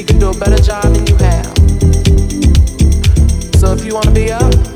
You can do a better job than you have. So if you want to be up,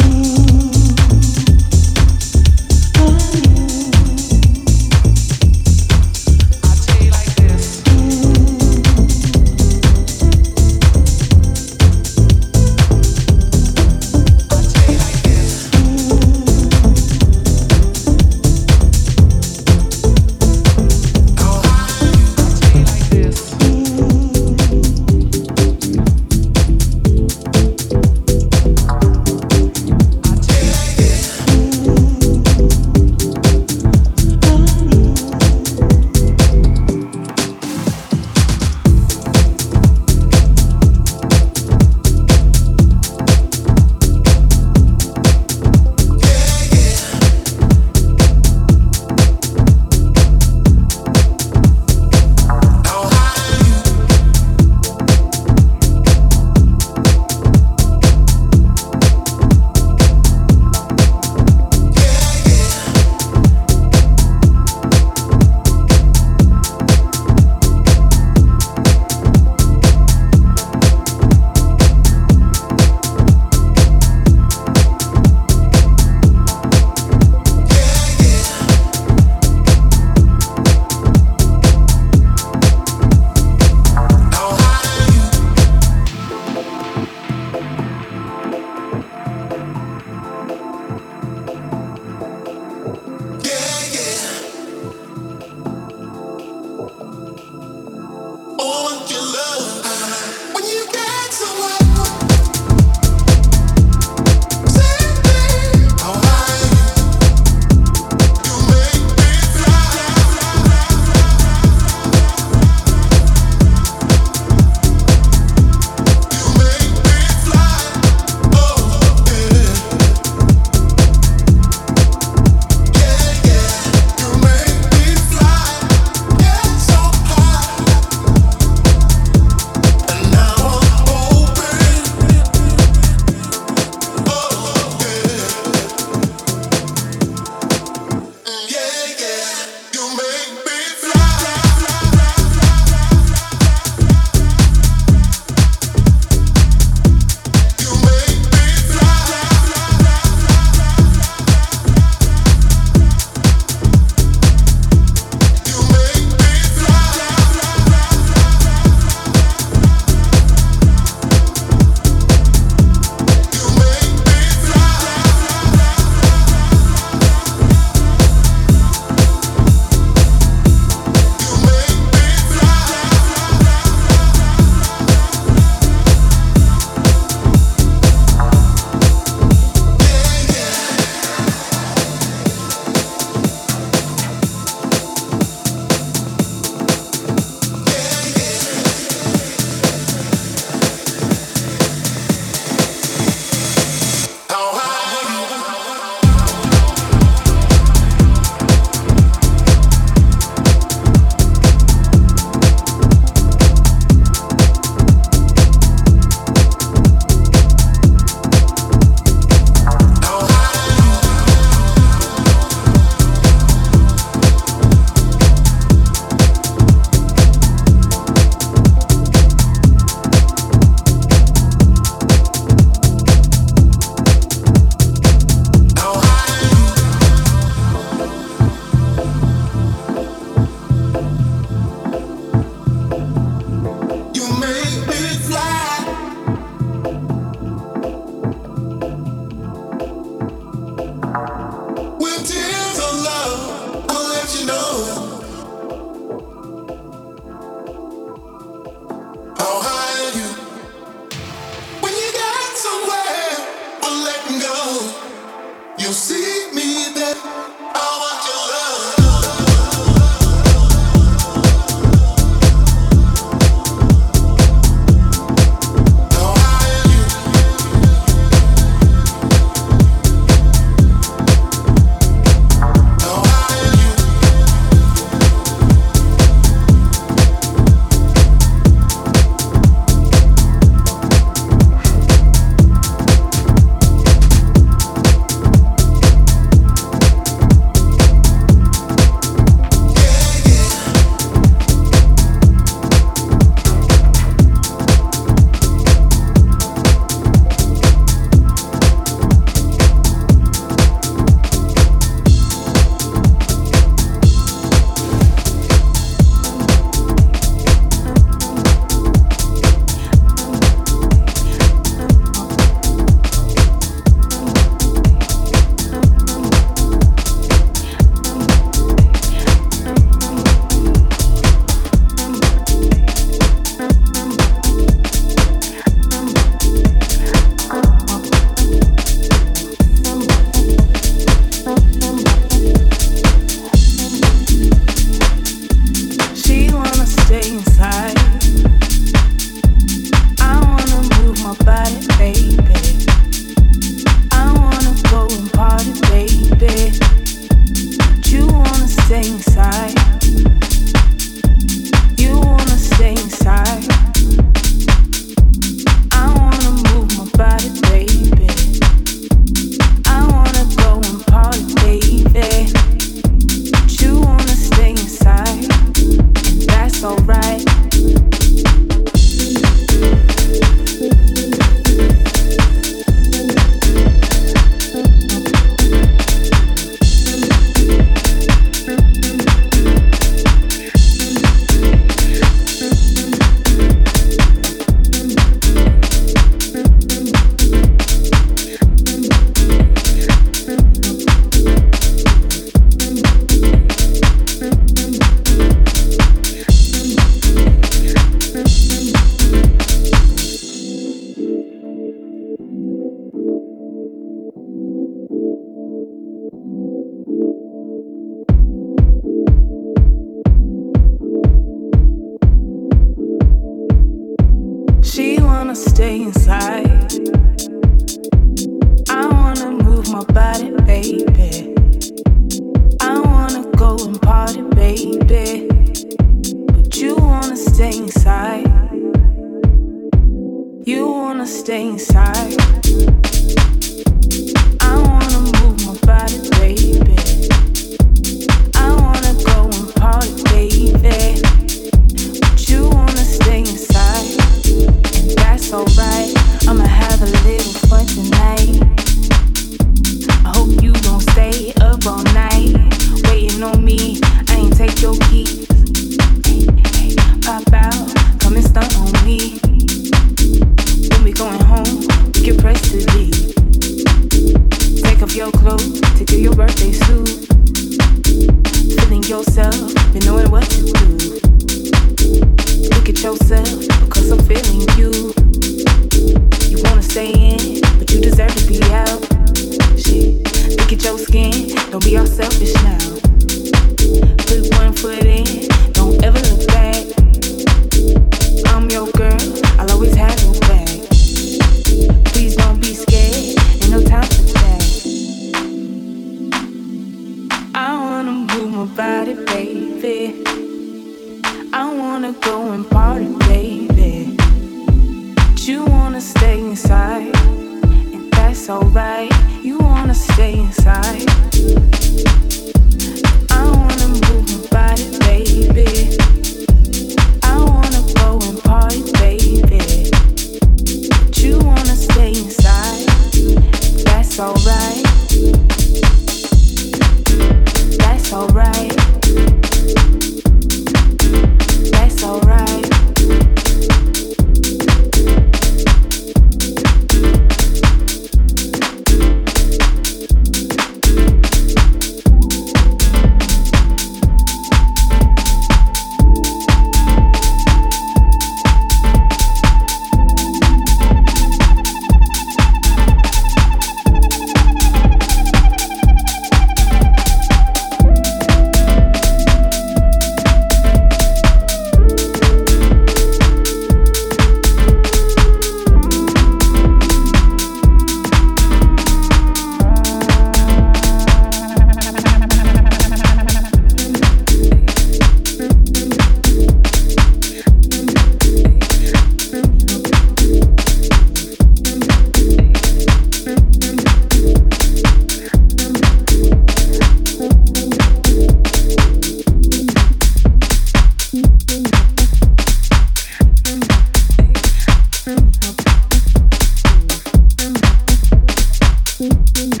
Mm-hmm.